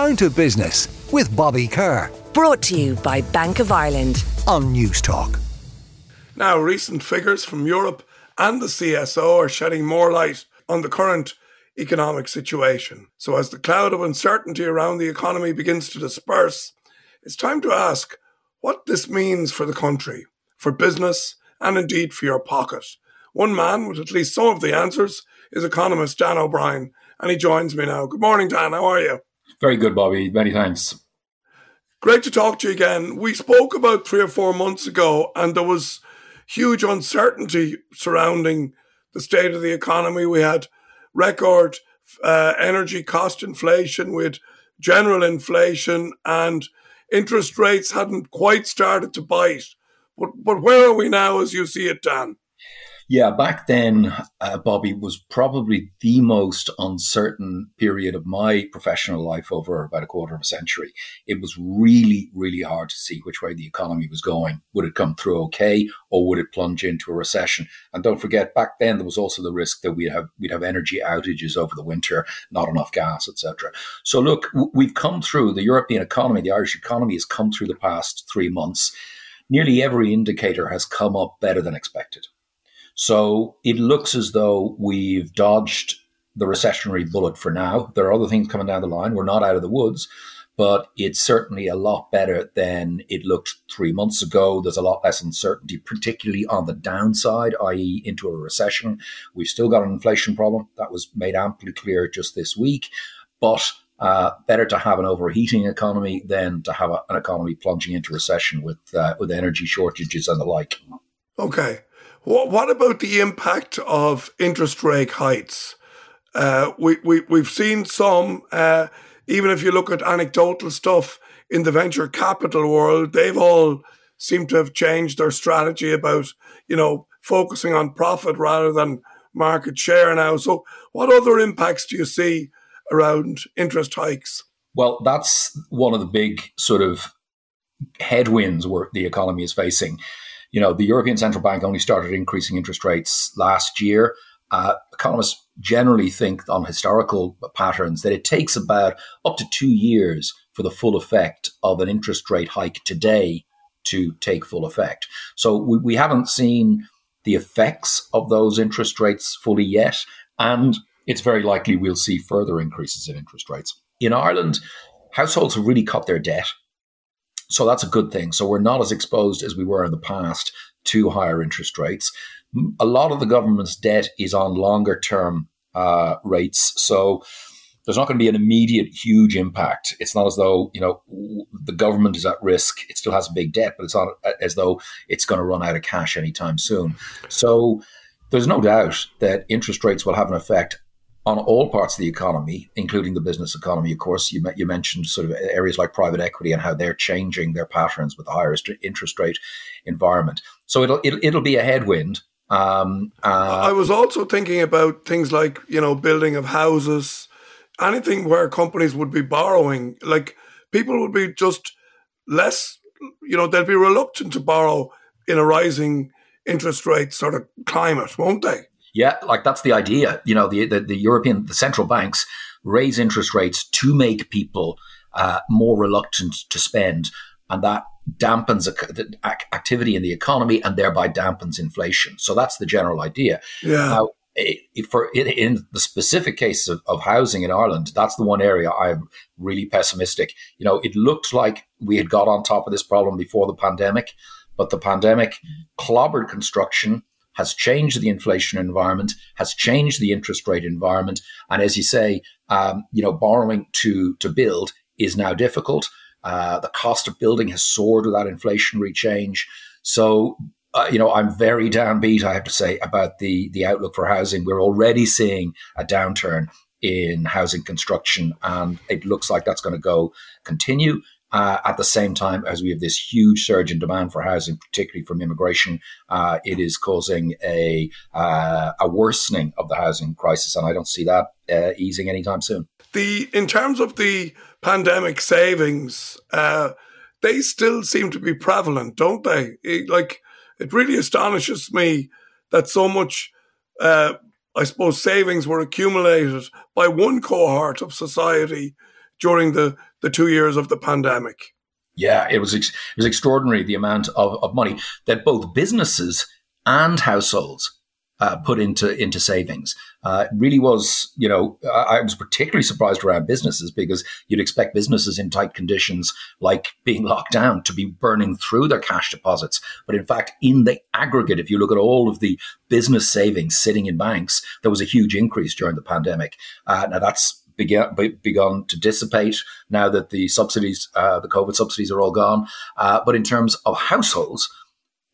Down to Business with Bobby Kerr. Brought to you by Bank of Ireland on Newstalk. Now, recent figures from Europe and the CSO are shedding more light on the current economic situation. So, as the cloud of uncertainty around the economy begins to disperse, it's time to ask what this means for the country, for business, and indeed for your pocket. One man with at least some of the answers is economist Dan O'Brien, and he joins me now. Good morning, Dan. How are you? Very good, Bobby. Many thanks. Great to talk to you again. We spoke about three or four months ago, and there was huge uncertainty surrounding the state of the economy. We had record uh, energy cost inflation, had general inflation, and interest rates hadn't quite started to bite. But, but where are we now as you see it, Dan? Yeah, back then, uh, Bobby was probably the most uncertain period of my professional life over about a quarter of a century. It was really, really hard to see which way the economy was going. Would it come through okay, or would it plunge into a recession? And don't forget, back then there was also the risk that we'd have we'd have energy outages over the winter, not enough gas, etc. So look, we've come through the European economy, the Irish economy has come through the past three months. Nearly every indicator has come up better than expected. So it looks as though we've dodged the recessionary bullet for now. There are other things coming down the line. We're not out of the woods, but it's certainly a lot better than it looked three months ago. There's a lot less uncertainty, particularly on the downside, i.e., into a recession. We've still got an inflation problem. That was made amply clear just this week. But uh, better to have an overheating economy than to have a, an economy plunging into recession with uh, with energy shortages and the like. Okay. What, about the impact of interest rate heights? Uh, we, we, we've seen some, uh, even if you look at anecdotal stuff in the venture capital world, they've all seemed to have changed their strategy about, you know, focusing on profit rather than market share now. So, what other impacts do you see around interest hikes? Well, that's one of the big sort of headwinds where the economy is facing you know, the European Central Bank only started increasing interest rates last year. Uh, economists generally think on historical patterns that it takes about up to two years for the full effect of an interest rate hike today to take full effect. So we, we haven't seen the effects of those interest rates fully yet. And it's very likely we'll see further increases in interest rates. In Ireland, households have really cut their debt so that's a good thing. So we're not as exposed as we were in the past to higher interest rates. A lot of the government's debt is on longer term uh, rates. So there's not going to be an immediate huge impact. It's not as though, you know, the government is at risk. It still has a big debt, but it's not as though it's going to run out of cash anytime soon. So there's no doubt that interest rates will have an effect on all parts of the economy, including the business economy. Of course, you, you mentioned sort of areas like private equity and how they're changing their patterns with the higher interest rate environment. So it'll it'll, it'll be a headwind. Um, uh, I was also thinking about things like you know building of houses, anything where companies would be borrowing. Like people would be just less, you know, they'd be reluctant to borrow in a rising interest rate sort of climate, won't they? Yeah, like that's the idea. You know, the, the, the European, the central banks raise interest rates to make people uh, more reluctant to spend, and that dampens activity in the economy and thereby dampens inflation. So that's the general idea. Yeah. Now, for in the specific case of, of, housing in Ireland, that's the one area I'm really pessimistic. You know, it looked like we had got on top of this problem before the pandemic, but the pandemic clobbered construction has changed the inflation environment, has changed the interest rate environment, and as you say, um, you know, borrowing to to build is now difficult. Uh, the cost of building has soared without inflationary change. So, uh, you know, I'm very downbeat, I have to say, about the the outlook for housing. We're already seeing a downturn in housing construction, and it looks like that's going to go continue uh, at the same time as we have this huge surge in demand for housing, particularly from immigration, uh, it is causing a uh, a worsening of the housing crisis, and I don't see that uh, easing anytime soon. The in terms of the pandemic savings, uh, they still seem to be prevalent, don't they? It, like it really astonishes me that so much. Uh, I suppose savings were accumulated by one cohort of society during the, the two years of the pandemic. Yeah, it was it was extraordinary the amount of, of money that both businesses and households uh, put into into savings. Uh, it really was, you know, I was particularly surprised around businesses because you'd expect businesses in tight conditions, like being locked down, to be burning through their cash deposits. But in fact, in the aggregate, if you look at all of the business savings sitting in banks, there was a huge increase during the pandemic. Uh, now that's begun, to dissipate now that the subsidies, uh, the COVID subsidies are all gone. Uh, but in terms of households,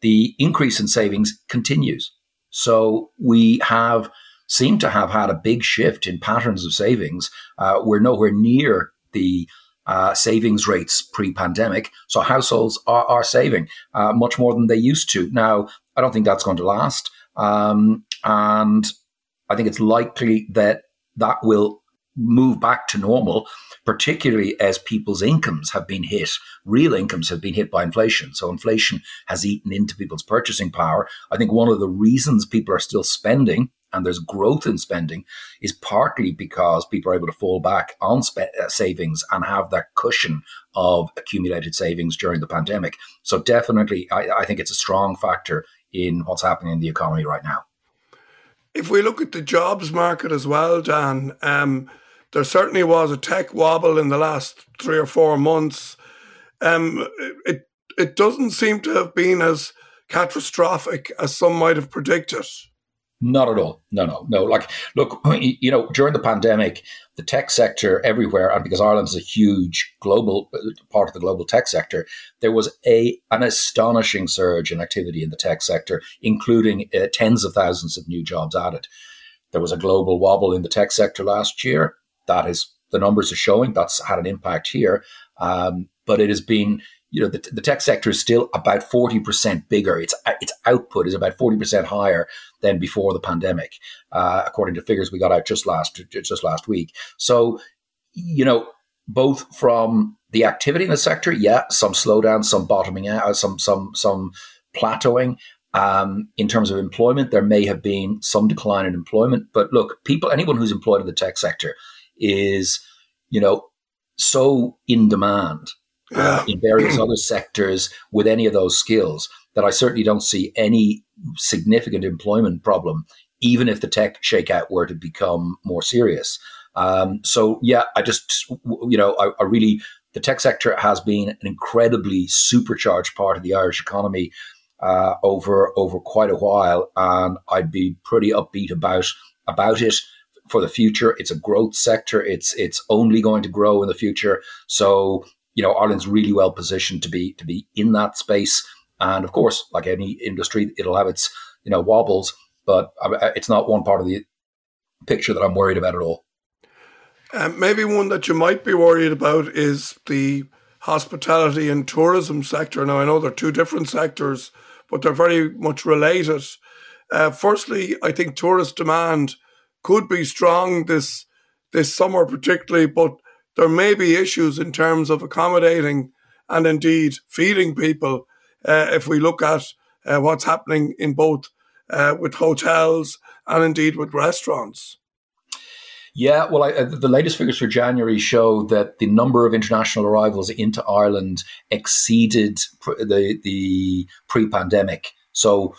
the increase in savings continues. So we have seem to have had a big shift in patterns of savings. Uh, we're nowhere near the uh, savings rates pre-pandemic, so households are, are saving uh, much more than they used to. Now, I don't think that's going to last, um, and I think it's likely that that will move back to normal, particularly as people's incomes have been hit. Real incomes have been hit by inflation. So inflation has eaten into people's purchasing power. I think one of the reasons people are still spending and there's growth in spending is partly because people are able to fall back on spe- uh, savings and have that cushion of accumulated savings during the pandemic. So definitely, I, I think it's a strong factor in what's happening in the economy right now. If we look at the jobs market as well, Dan, um, there certainly was a tech wobble in the last three or four months. Um, it it doesn't seem to have been as catastrophic as some might have predicted. Not at all. No, no, no. Like, look, you know, during the pandemic, the tech sector everywhere, and because Ireland is a huge global uh, part of the global tech sector, there was a an astonishing surge in activity in the tech sector, including uh, tens of thousands of new jobs added. There was a global wobble in the tech sector last year that is the numbers are showing that's had an impact here. Um, but it has been, you know, the, the tech sector is still about 40% bigger. Its, its output is about 40% higher than before the pandemic, uh, according to figures we got out just last, just last week. So, you know, both from the activity in the sector, yeah, some slowdown, some bottoming out, some, some, some plateauing. Um, in terms of employment, there may have been some decline in employment, but look, people, anyone who's employed in the tech sector, is, you know, so in demand uh, in various other sectors with any of those skills that I certainly don't see any significant employment problem, even if the tech shakeout were to become more serious. Um, so, yeah, I just, you know, I, I really, the tech sector has been an incredibly supercharged part of the Irish economy uh, over over quite a while, and I'd be pretty upbeat about about it for the future. It's a growth sector. It's it's only going to grow in the future. So you know Ireland's really well positioned to be to be in that space. And of course, like any industry, it'll have its you know wobbles, but it's not one part of the picture that I'm worried about at all. Um, maybe one that you might be worried about is the hospitality and tourism sector. Now I know they're two different sectors, but they're very much related. Uh, firstly, I think tourist demand could be strong this this summer, particularly, but there may be issues in terms of accommodating and indeed feeding people. Uh, if we look at uh, what's happening in both uh, with hotels and indeed with restaurants. Yeah, well, I, uh, the latest figures for January show that the number of international arrivals into Ireland exceeded the the pre-pandemic. So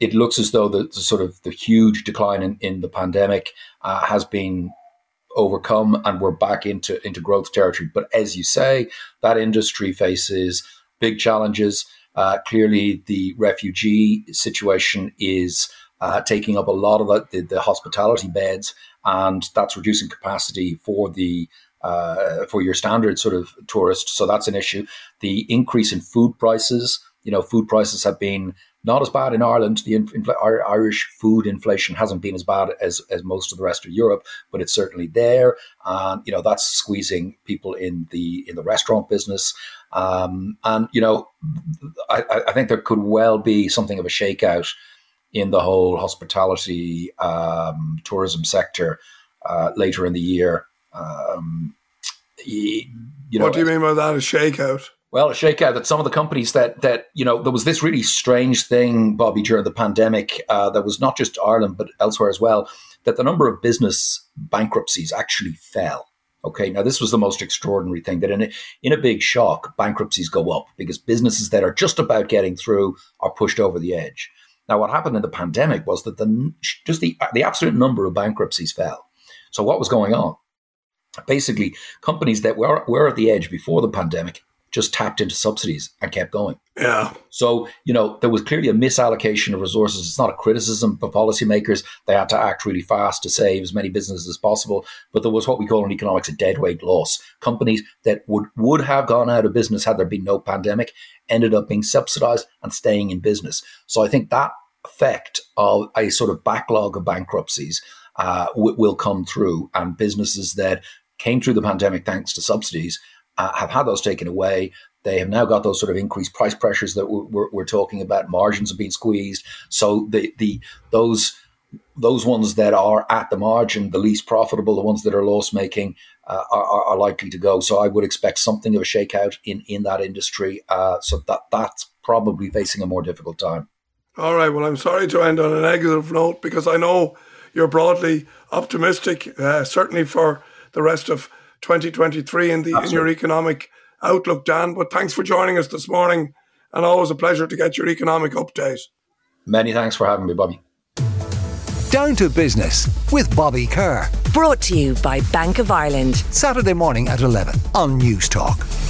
it looks as though the, the, sort of the huge decline in, in the pandemic uh, has been overcome and we're back into into growth territory. But as you say, that industry faces big challenges. Uh, clearly, the refugee situation is uh, taking up a lot of the, the, hospitality beds, and that's reducing capacity for the uh, for your standard sort of tourist. So that's an issue. The increase in food prices. You know, food prices have been not as bad in Ireland. The infl- Irish food inflation hasn't been as bad as, as most of the rest of Europe, but it's certainly there. And you know that's squeezing people in the in the restaurant business. Um, and you know, I, I, think there could well be something of a shakeout in the whole hospitality um, tourism sector uh, later in the year. Um, you know, what do you mean by that? A shakeout? Well, a shakeout that some of the companies that that you know there was this really strange thing, Bobby, during the pandemic uh, that was not just Ireland but elsewhere as well, that the number of business bankruptcies actually fell. Okay, now this was the most extraordinary thing that in a, in a big shock, bankruptcies go up because businesses that are just about getting through are pushed over the edge. Now, what happened in the pandemic was that the just the the absolute number of bankruptcies fell. So, what was going on? Basically, companies that were were at the edge before the pandemic just tapped into subsidies and kept going. Yeah. So, you know, there was clearly a misallocation of resources. It's not a criticism of policymakers. They had to act really fast to save as many businesses as possible. But there was what we call in economics a deadweight loss. Companies that would, would have gone out of business had there been no pandemic ended up being subsidized and staying in business. So I think that effect of a sort of backlog of bankruptcies uh, w- will come through and businesses that came through the pandemic thanks to subsidies uh, have had those taken away. They have now got those sort of increased price pressures that we're, we're talking about. Margins have been squeezed, so the the those those ones that are at the margin, the least profitable, the ones that are loss making, uh, are, are, likely to go. So I would expect something of a shakeout in in that industry. Uh, so that that's probably facing a more difficult time. All right. Well, I'm sorry to end on a negative note because I know you're broadly optimistic, uh, certainly for the rest of 2023 in, the, in your economic outlook, Dan. But thanks for joining us this morning and always a pleasure to get your economic update. Many thanks for having me, Bobby. Down to business with Bobby Kerr. Brought to you by Bank of Ireland. Saturday morning at 11 on Newstalk.